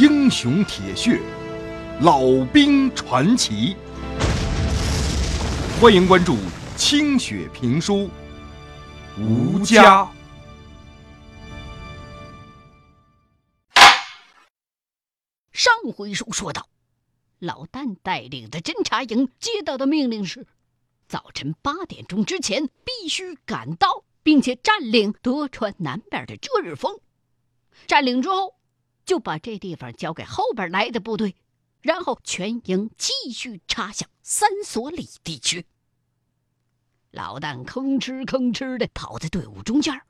英雄铁血，老兵传奇。欢迎关注清雪评书《吴家》。上回书说到，老旦带领的侦察营接到的命令是：早晨八点钟之前必须赶到，并且占领德川南边的遮日峰。占领之后。就把这地方交给后边来的部队，然后全营继续插向三所里地区。老旦吭哧吭哧的跑在队伍中间，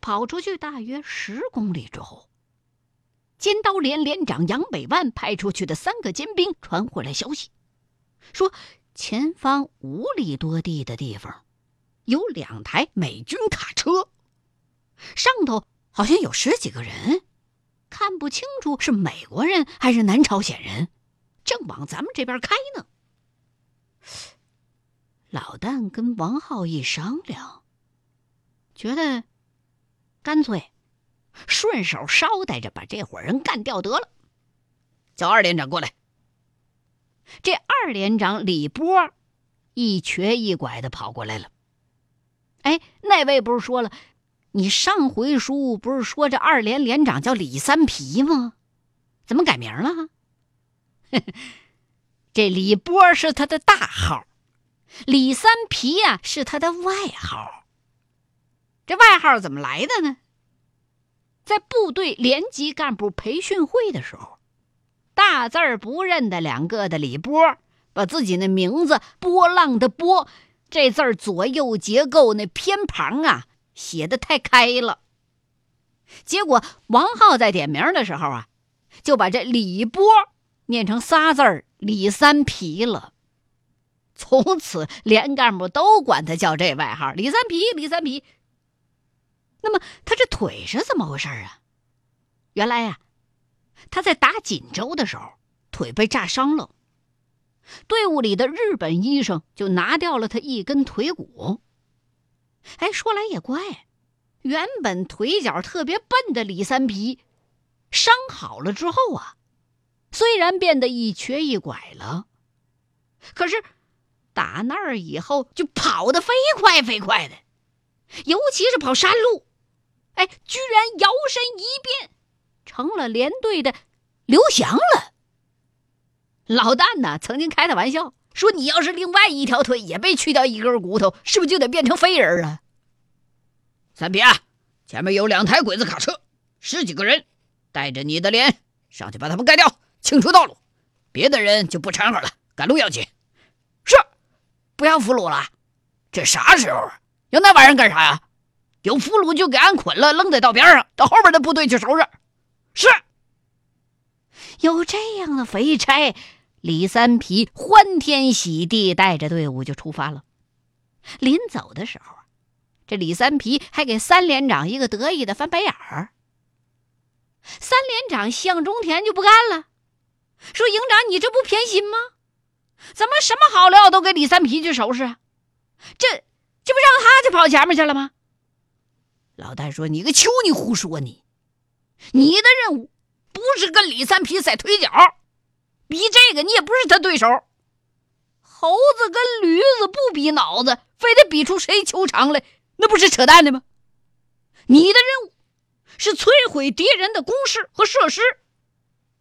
跑出去大约十公里之后，尖刀连连长杨北万派出去的三个尖兵传回来消息，说前方五里多地的地方有两台美军卡车，上头好像有十几个人。看不清楚是美国人还是南朝鲜人，正往咱们这边开呢。老旦跟王浩一商量，觉得干脆顺手捎带着把这伙人干掉得了。叫二连长过来。这二连长李波一瘸一拐的跑过来了。哎，那位不是说了？你上回书不是说这二连连长叫李三皮吗？怎么改名了？这李波是他的大号，李三皮呀是他的外号。这外号怎么来的呢？在部队连级干部培训会的时候，大字儿不认得两个的李波，把自己那名字“波浪”的“波”这字儿左右结构那偏旁啊。写的太开了，结果王浩在点名的时候啊，就把这李波念成仨字儿李三皮了。从此连干部都管他叫这外号李三皮，李三皮。那么他这腿是怎么回事啊？原来呀，他在打锦州的时候腿被炸伤了，队伍里的日本医生就拿掉了他一根腿骨。哎，说来也怪，原本腿脚特别笨的李三皮，伤好了之后啊，虽然变得一瘸一拐了，可是打那儿以后就跑得飞快飞快的，尤其是跑山路，哎，居然摇身一变成了连队的刘翔了。老旦呢，曾经开他玩笑。说你要是另外一条腿也被去掉一根骨头，是不是就得变成废人了？三皮啊，前面有两台鬼子卡车，十几个人，带着你的连上去把他们干掉，清除道路。别的人就不掺和了，赶路要紧。是，不要俘虏了。这啥时候啊？要那玩意儿干啥呀？有俘虏就给俺捆了，扔在道边上，到后边的部队去收拾。是。有这样的肥差。李三皮欢天喜地带着队伍就出发了。临走的时候，这李三皮还给三连长一个得意的翻白眼儿。三连长向中田就不干了，说：“营长，你这不偏心吗？怎么什么好料都给李三皮去收拾啊？这这不让他去跑前面去了吗？”老戴说：“你个球，你胡说你！你的任务不是跟李三皮赛腿脚。”比这个你也不是他对手。猴子跟驴子不比脑子，非得比出谁球长来，那不是扯淡的吗？你的任务是摧毁敌人的工事和设施，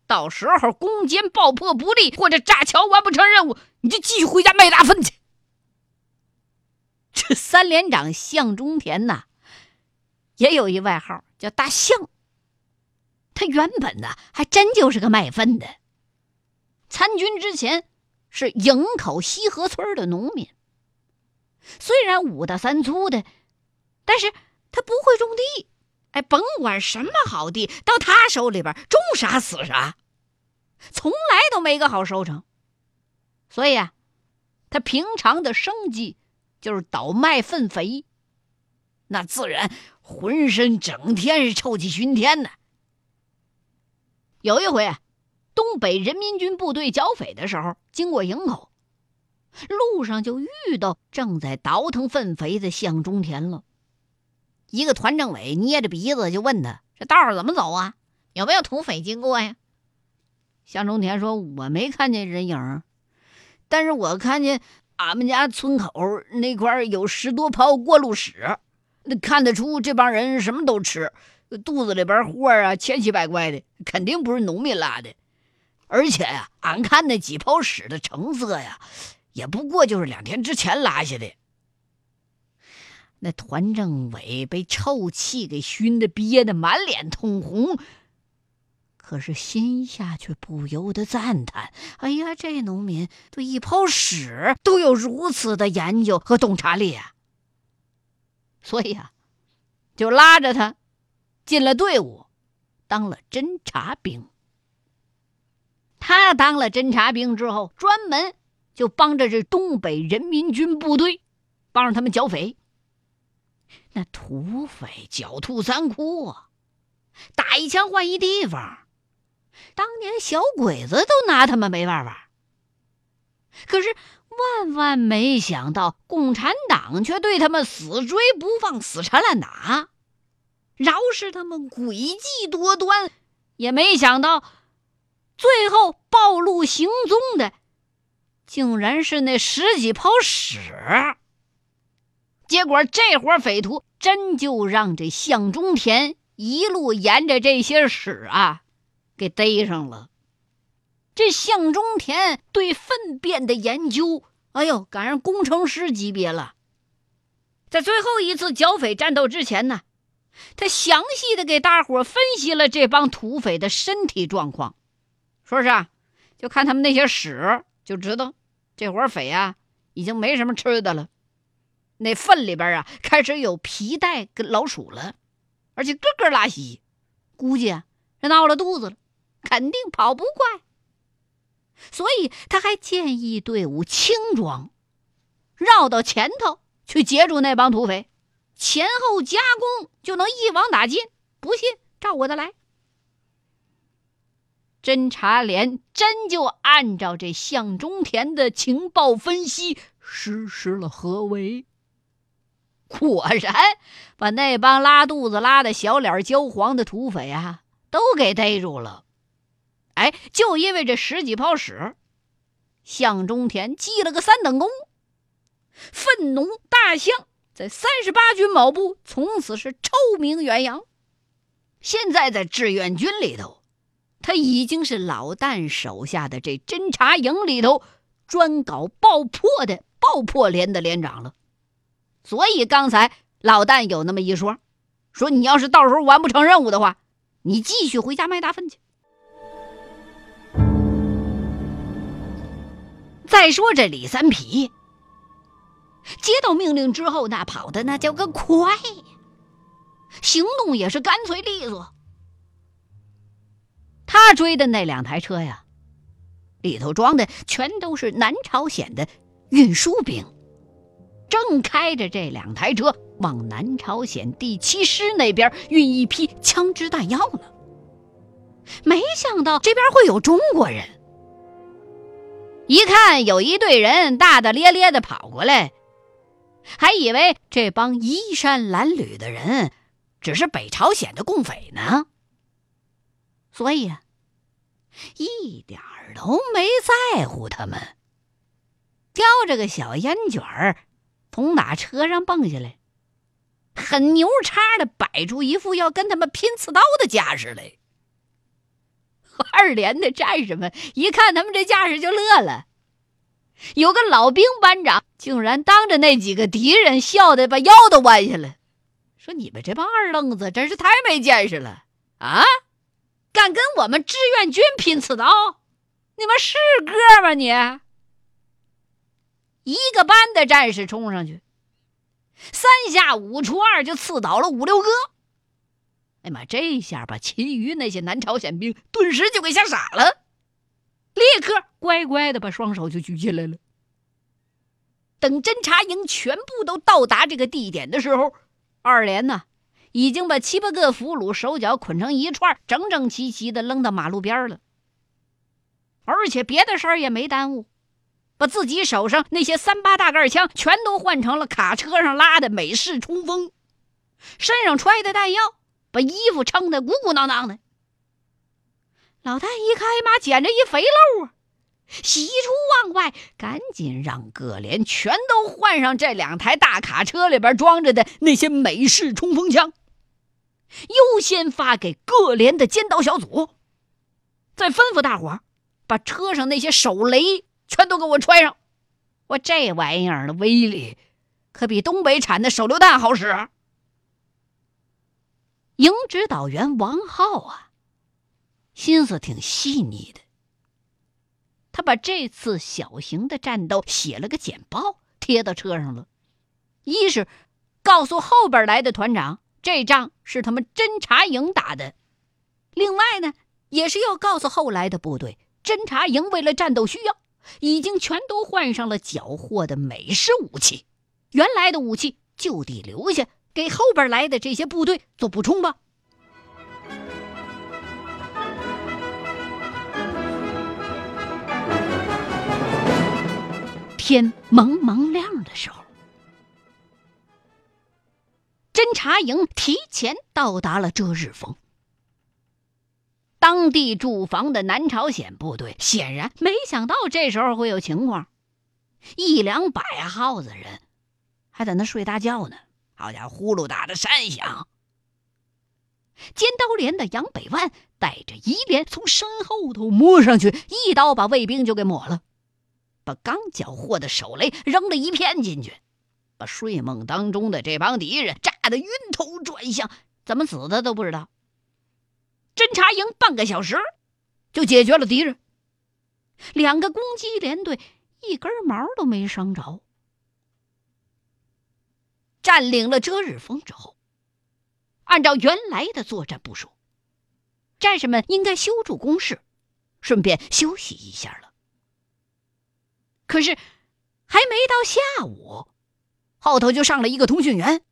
到时候攻坚爆破不利或者炸桥完不成任务，你就继续回家卖大粪去。这三连长向中田呐，也有一外号叫大象。他原本呢，还真就是个卖粪的。参军之前是营口西河村的农民，虽然五大三粗的，但是他不会种地。哎，甭管什么好地，到他手里边种啥死啥，从来都没个好收成。所以啊，他平常的生计就是倒卖粪肥，那自然浑身整天是臭气熏天的。有一回啊。东北人民军部队剿匪的时候，经过营口，路上就遇到正在倒腾粪肥的向中田了。一个团政委捏着鼻子就问他：“这道怎么走啊？有没有土匪经过呀？向中田说：“我没看见人影，但是我看见俺们家村口那块有十多泡过路屎，那看得出这帮人什么都吃，肚子里边货啊千奇百怪的，肯定不是农民拉的。而且呀，俺看那几泡屎的成色呀，也不过就是两天之前拉下的。”那团政委被臭气给熏得憋得满脸通红。可是心下却不由得赞叹：“哎呀，这农民对一泡屎都有如此的研究和洞察力啊！”所以啊，就拉着他进了队伍，当了侦察兵。他当了侦察兵之后，专门就帮着这东北人民军部队，帮着他们剿匪。那土匪狡兔三窟啊，打一枪换一地方。当年小鬼子都拿他们没办法，可是万万没想到，共产党却对他们死追不放、死缠烂打，饶是他们诡计多端，也没想到最后暴露行踪的，竟然是那十几泡屎。结果这伙匪徒真就让这向中田一路沿着这些屎啊。给逮上了。这向中田对粪便的研究，哎呦，赶上工程师级别了。在最后一次剿匪战斗之前呢，他详细的给大伙分析了这帮土匪的身体状况。说是啊，就看他们那些屎，就知道这伙匪啊已经没什么吃的了。那粪里边啊开始有皮带跟老鼠了，而且个个拉稀，估计啊是闹了肚子了。肯定跑不快，所以他还建议队伍轻装，绕到前头去截住那帮土匪，前后夹攻就能一网打尽。不信，照我的来。侦察连真就按照这向中田的情报分析实施了合围，果然把那帮拉肚子拉的小脸焦黄的土匪啊都给逮住了。哎，就因为这十几泡屎，向中田记了个三等功。粪农大象在三十八军某部从此是臭名远扬。现在在志愿军里头，他已经是老旦手下的这侦察营里头专搞爆破的爆破连的连长了。所以刚才老旦有那么一说，说你要是到时候完不成任务的话，你继续回家卖大粪去。再说这李三皮，接到命令之后，那跑的那叫个快呀，行动也是干脆利索。他追的那两台车呀，里头装的全都是南朝鲜的运输兵，正开着这两台车往南朝鲜第七师那边运一批枪支弹药呢。没想到这边会有中国人。一看有一队人大大咧咧的跑过来，还以为这帮衣衫褴褛的人只是北朝鲜的共匪呢，所以啊，一点儿都没在乎他们。叼着个小烟卷儿，从打车上蹦下来，很牛叉的摆出一副要跟他们拼刺刀的架势来。二连的战士们一看他们这架势就乐了，有个老兵班长竟然当着那几个敌人笑得把腰都弯下了，说：“你们这帮二愣子真是太没见识了啊！敢跟我们志愿军拼刺刀，你们是哥吗？你！”一个班的战士冲上去，三下五除二就刺倒了五六个。哎妈！这下把其余那些南朝鲜兵顿时就给吓傻了，立刻乖乖的把双手就举起来了。等侦察营全部都到达这个地点的时候，二连呢已经把七八个俘虏手脚捆成一串，整整齐齐的扔到马路边了。而且别的事儿也没耽误，把自己手上那些三八大盖枪全都换成了卡车上拉的美式冲锋，身上揣的弹药。把衣服撑得鼓鼓囊囊的，老旦一看，哎妈，捡着一肥漏啊！喜出望外，赶紧让各连全都换上这两台大卡车里边装着的那些美式冲锋枪，优先发给各连的尖刀小组。再吩咐大伙儿把车上那些手雷全都给我揣上。我这玩意儿的威力，可比东北产的手榴弹好使。营指导员王浩啊，心思挺细腻的。他把这次小型的战斗写了个简报，贴到车上了。一是告诉后边来的团长，这仗是他们侦察营打的；另外呢，也是要告诉后来的部队，侦察营为了战斗需要，已经全都换上了缴获的美式武器，原来的武器就地留下，给后边来的这些部队做补充吧。天蒙蒙亮的时候，侦察营提前到达了遮日峰。当地驻防的南朝鲜部队显然没想到这时候会有情况，一两百号子人还在那睡大觉呢。好家伙，呼噜打的山响。尖刀连的杨北万带着一连从身后头摸上去，一刀把卫兵就给抹了。把刚缴获的手雷扔了一片进去，把睡梦当中的这帮敌人炸吓得晕头转向，怎么死的都不知道。侦察营半个小时就解决了敌人，两个攻击连队一根毛都没伤着。占领了遮日峰之后，按照原来的作战部署，战士们应该修筑工事，顺便休息一下了。可是，还没到下午，后头就上了一个通讯员，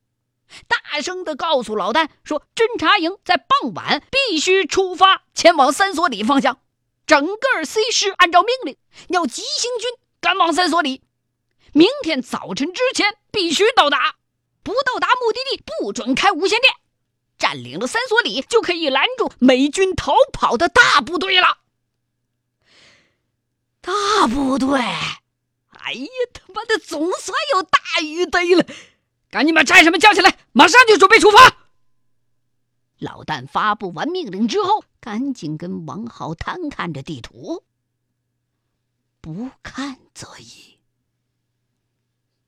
大声的告诉老旦说：“侦察营在傍晚必须出发，前往三所里方向。整个 C 师按照命令，要急行军赶往三所里。明天早晨之前必须到达，不到达目的地不准开无线电。占领了三所里，就可以拦住美军逃跑的大部队了。大部队。”哎呀，他妈的，总算有大鱼逮了！赶紧把战士们叫起来，马上就准备出发。老旦发布完命令之后，赶紧跟王浩摊看着地图。不看则已，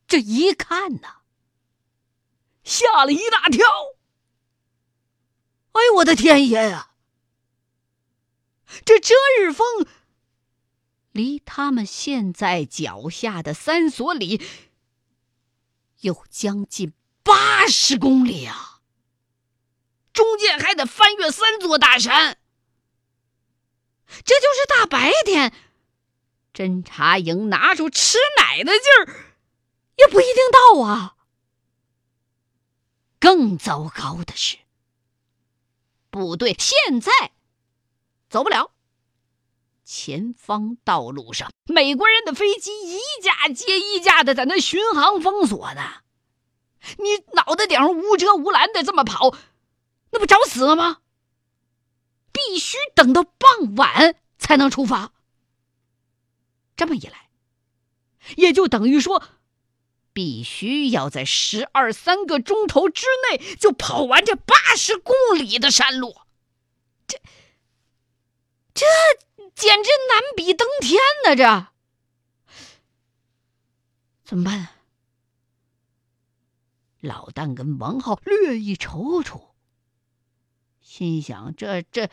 这一看呐，吓了一大跳。哎呦，我的天爷呀！这遮日峰。离他们现在脚下的三所里有将近八十公里啊！中间还得翻越三座大山，这就是大白天，侦察营拿出吃奶的劲儿，也不一定到啊。更糟糕的是，部队现在走不了。前方道路上，美国人的飞机一架接一架的在那巡航封锁呢。你脑袋顶上无遮无拦的这么跑，那不找死了吗？必须等到傍晚才能出发。这么一来，也就等于说，必须要在十二三个钟头之内就跑完这八十公里的山路。这，这。简直难比登天呢！这怎么办？老旦跟王浩略一踌躇，心想：这这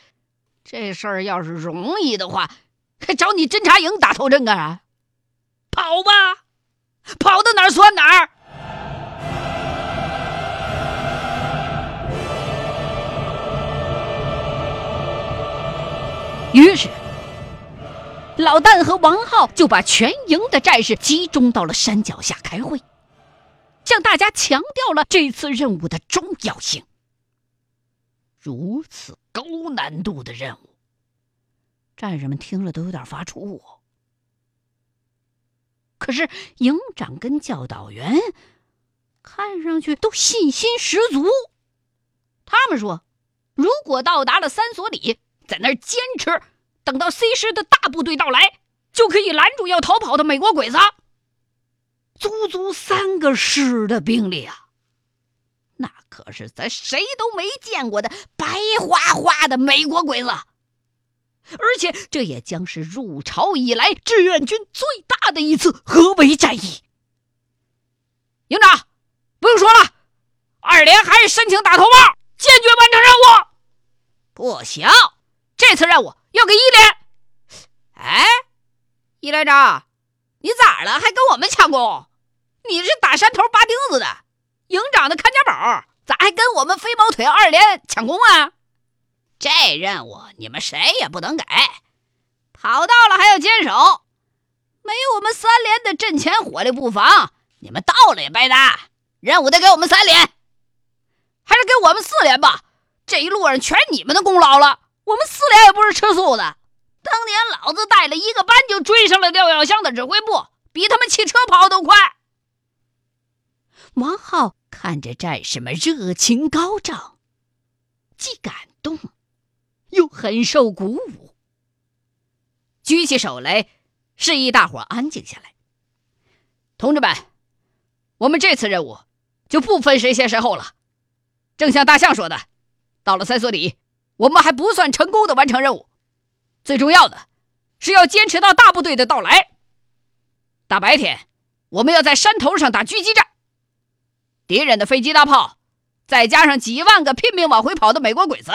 这事儿要是容易的话，还找你侦察营打头阵干啥？于是。老旦和王浩就把全营的战士集中到了山脚下开会，向大家强调了这次任务的重要性。如此高难度的任务，战士们听了都有点发怵。可是营长跟教导员看上去都信心十足，他们说：“如果到达了三所里，在那儿坚持。”等到 C 师的大部队到来，就可以拦住要逃跑的美国鬼子。足足三个师的兵力啊！那可是咱谁都没见过的白花花的美国鬼子，而且这也将是入朝以来志愿军最大的一次合围战役。营长，不用说了，二连还是申请打头炮，坚决完成任务。不行，这次任务要给一连。哎，一连长，你咋了？还跟我们抢功？你是打山头拔钉子的，营长的看家宝，咋还跟我们飞毛腿二连抢功啊？这任务你们谁也不能给，跑到了还要坚守，没有我们三连的阵前火力布防，你们到了也白搭。任务得给我们三连，还是给我们四连吧？这一路上全你们的功劳了，我们四连也不是吃素的。当年老子带了一个班就追上了廖耀湘的指挥部，比他们汽车跑都快。王浩看着战士们热情高涨，既感动，又很受鼓舞。举起手来，示意大伙安静下来。同志们，我们这次任务就不分谁先谁后了。正像大象说的，到了三所里，我们还不算成功的完成任务。最重要的是要坚持到大部队的到来。大白天，我们要在山头上打狙击战。敌人的飞机大炮，再加上几万个拼命往回跑的美国鬼子，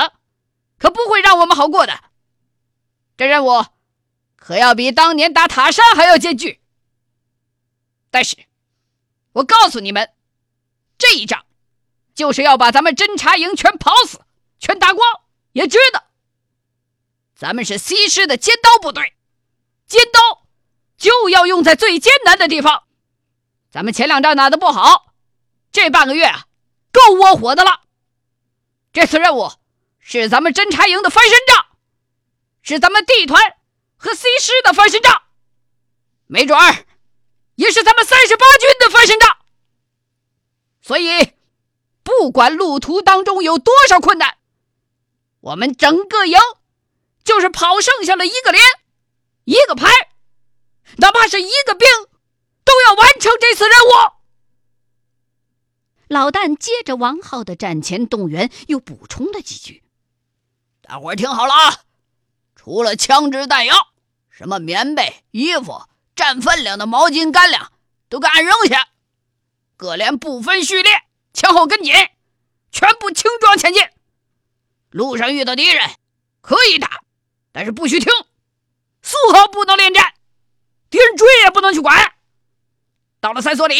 可不会让我们好过的。这任务可要比当年打塔山还要艰巨。但是，我告诉你们，这一仗就是要把咱们侦察营全跑死、全打光，也知道咱们是西师的尖刀部队，尖刀就要用在最艰难的地方。咱们前两仗打的不好。这半个月啊，够窝火的了。这次任务是咱们侦察营的翻身仗，是咱们地团和 C 师的翻身仗，没准儿也是咱们三十八军的翻身仗。所以，不管路途当中有多少困难，我们整个营就是跑剩下了一个连、一个排，哪怕是一个兵，都要完成这次任务。老旦接着王浩的战前动员，又补充了几句：“大伙儿听好了啊，除了枪支弹药，什么棉被、衣服、占分量的毛巾、干粮，都给俺扔下。各连不分序列，前后跟紧，全部轻装前进。路上遇到敌人，可以打，但是不许停，丝毫不能恋战。敌人追也不能去管。到了三所里。”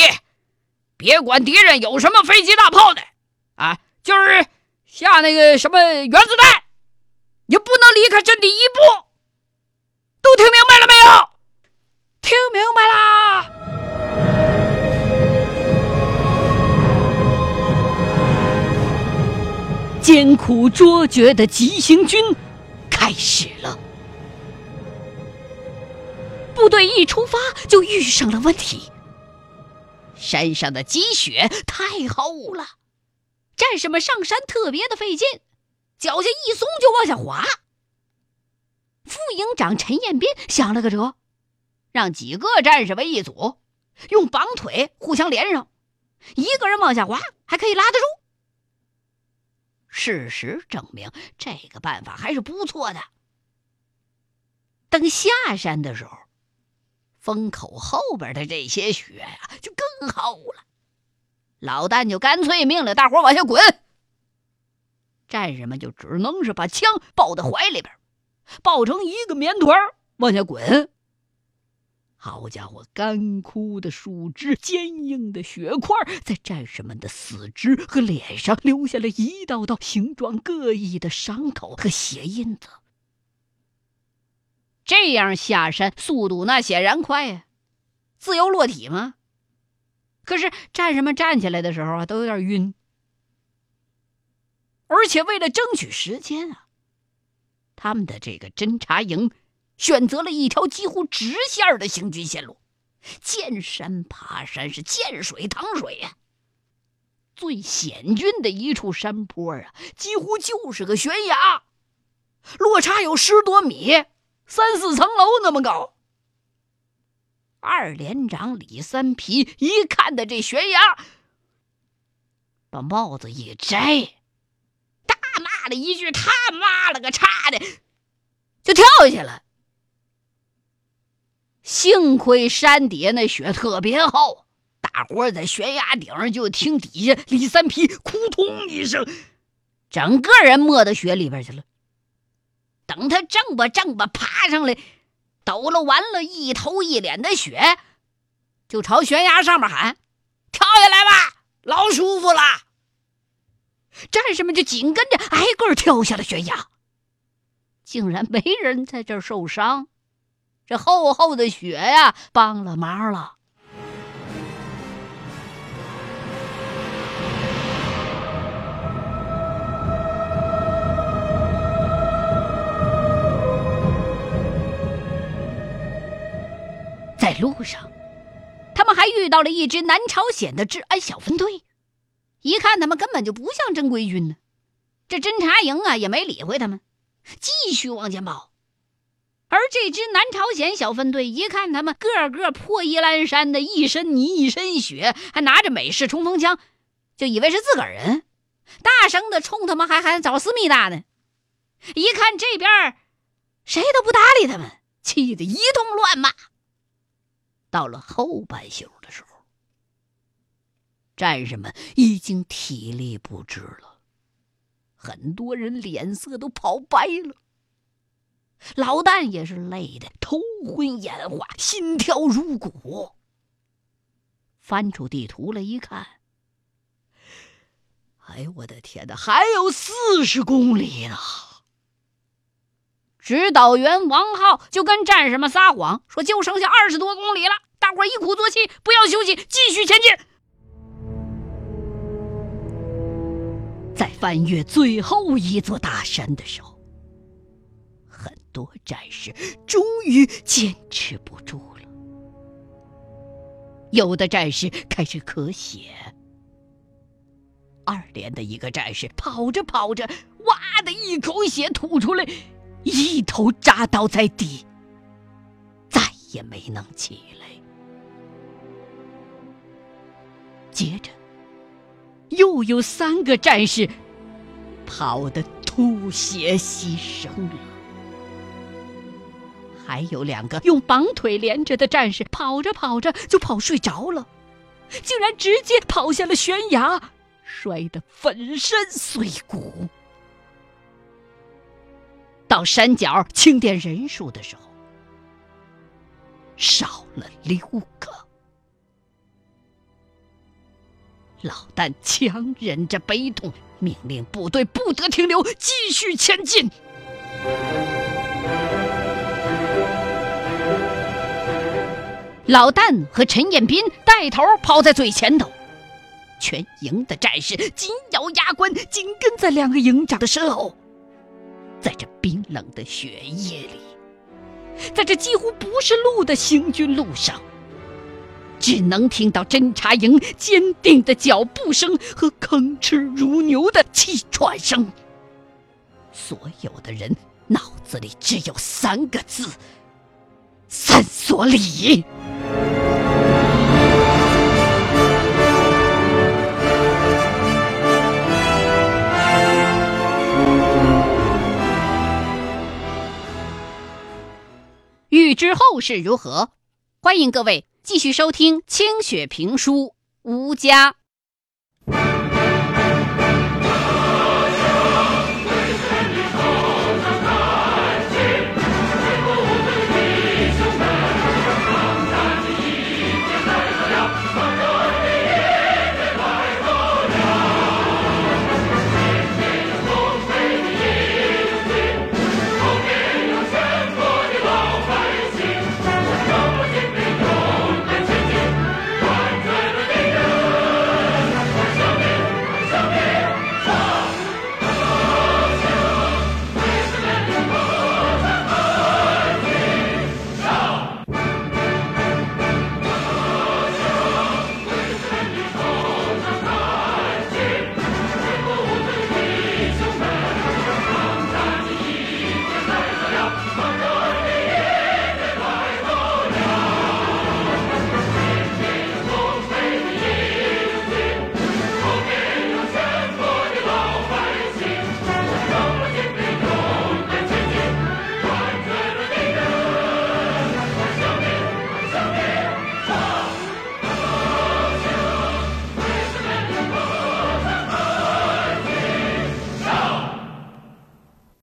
别管敌人有什么飞机大炮的，啊，就是下那个什么原子弹，也不能离开阵地一步。都听明白了没有？艰苦卓绝的急行军开始了。部队一出发就遇上了问题。山上的积雪太厚了，战士们上山特别的费劲，脚下一松就往下滑。副营长陈彦斌想了个辙，让几个战士为一组，用绑腿互相连上，一个人往下滑还可以拉得住。事实证明，这个办法还是不错的。等下山的时候。风口后边的这些雪呀，就更厚了。老旦就干脆命令大伙往下滚，战士们就只能是把枪抱在怀里边，抱成一个棉团往下滚。好家伙，干枯的树枝、坚硬的雪块，在战士们的四肢和脸上留下了一道道形状各异的伤口和血印子。这样下山速度那显然快呀，自由落体吗？可是战士们站起来的时候啊，都有点晕，而且为了争取时间啊，他们的这个侦察营选择了一条几乎直线的行军线路，见山爬山，是见水淌水呀。最险峻的一处山坡啊，几乎就是个悬崖，落差有十多米。三四层楼那么高。二连长李三皮一看到这悬崖，把帽子一摘，大骂了一句：“他妈了个叉的！”就跳下去了。幸亏山底下那雪特别厚，大伙在悬崖顶上就听底下李三皮“扑通”一声，整个人没到雪里边去了。等他正吧正吧爬上来，抖了完了，一头一脸的雪，就朝悬崖上面喊：“跳下来吧，老舒服了。”战士们就紧跟着挨个跳下了悬崖，竟然没人在这儿受伤。这厚厚的雪呀，帮了忙了。在路上，他们还遇到了一支南朝鲜的治安小分队。一看他们根本就不像正规军呢，这侦察营啊也没理会他们，继续往前跑。而这支南朝鲜小分队一看他们个个破衣烂衫的，一身泥一身血，还拿着美式冲锋枪，就以为是自个儿人，大声的冲他们还喊找思密达呢。一看这边谁都不搭理他们，气得一通乱骂。到了后半宿的时候，战士们已经体力不支了，很多人脸色都跑白了。老旦也是累的头昏眼花，心跳如鼓。翻出地图来一看，哎呦我的天哪，还有四十公里呢！指导员王浩就跟战士们撒谎，说就剩下二十多公里了，大伙一鼓作气，不要休息，继续前进。在翻越最后一座大山的时候。多战士终于坚持不住了，有的战士开始咳血。二连的一个战士跑着跑着，哇的一口血吐出来，一头扎倒在地，再也没能起来。接着，又有三个战士跑得吐血牺牲了。还有两个用绑腿连着的战士，跑着跑着就跑睡着了，竟然直接跑下了悬崖，摔得粉身碎骨。到山脚清点人数的时候，少了六个。老旦强忍着悲痛，命令部队不得停留，继续前进。老旦和陈彦斌带头跑在最前头，全营的战士紧咬牙关，紧跟在两个营长的身后。在这冰冷的雪夜里，在这几乎不是路的行军路上，只能听到侦察营坚定的脚步声和吭哧如牛的气喘声。所有的人脑子里只有三个字：三所里。欲知后事如何，欢迎各位继续收听清雪评书《吴家》。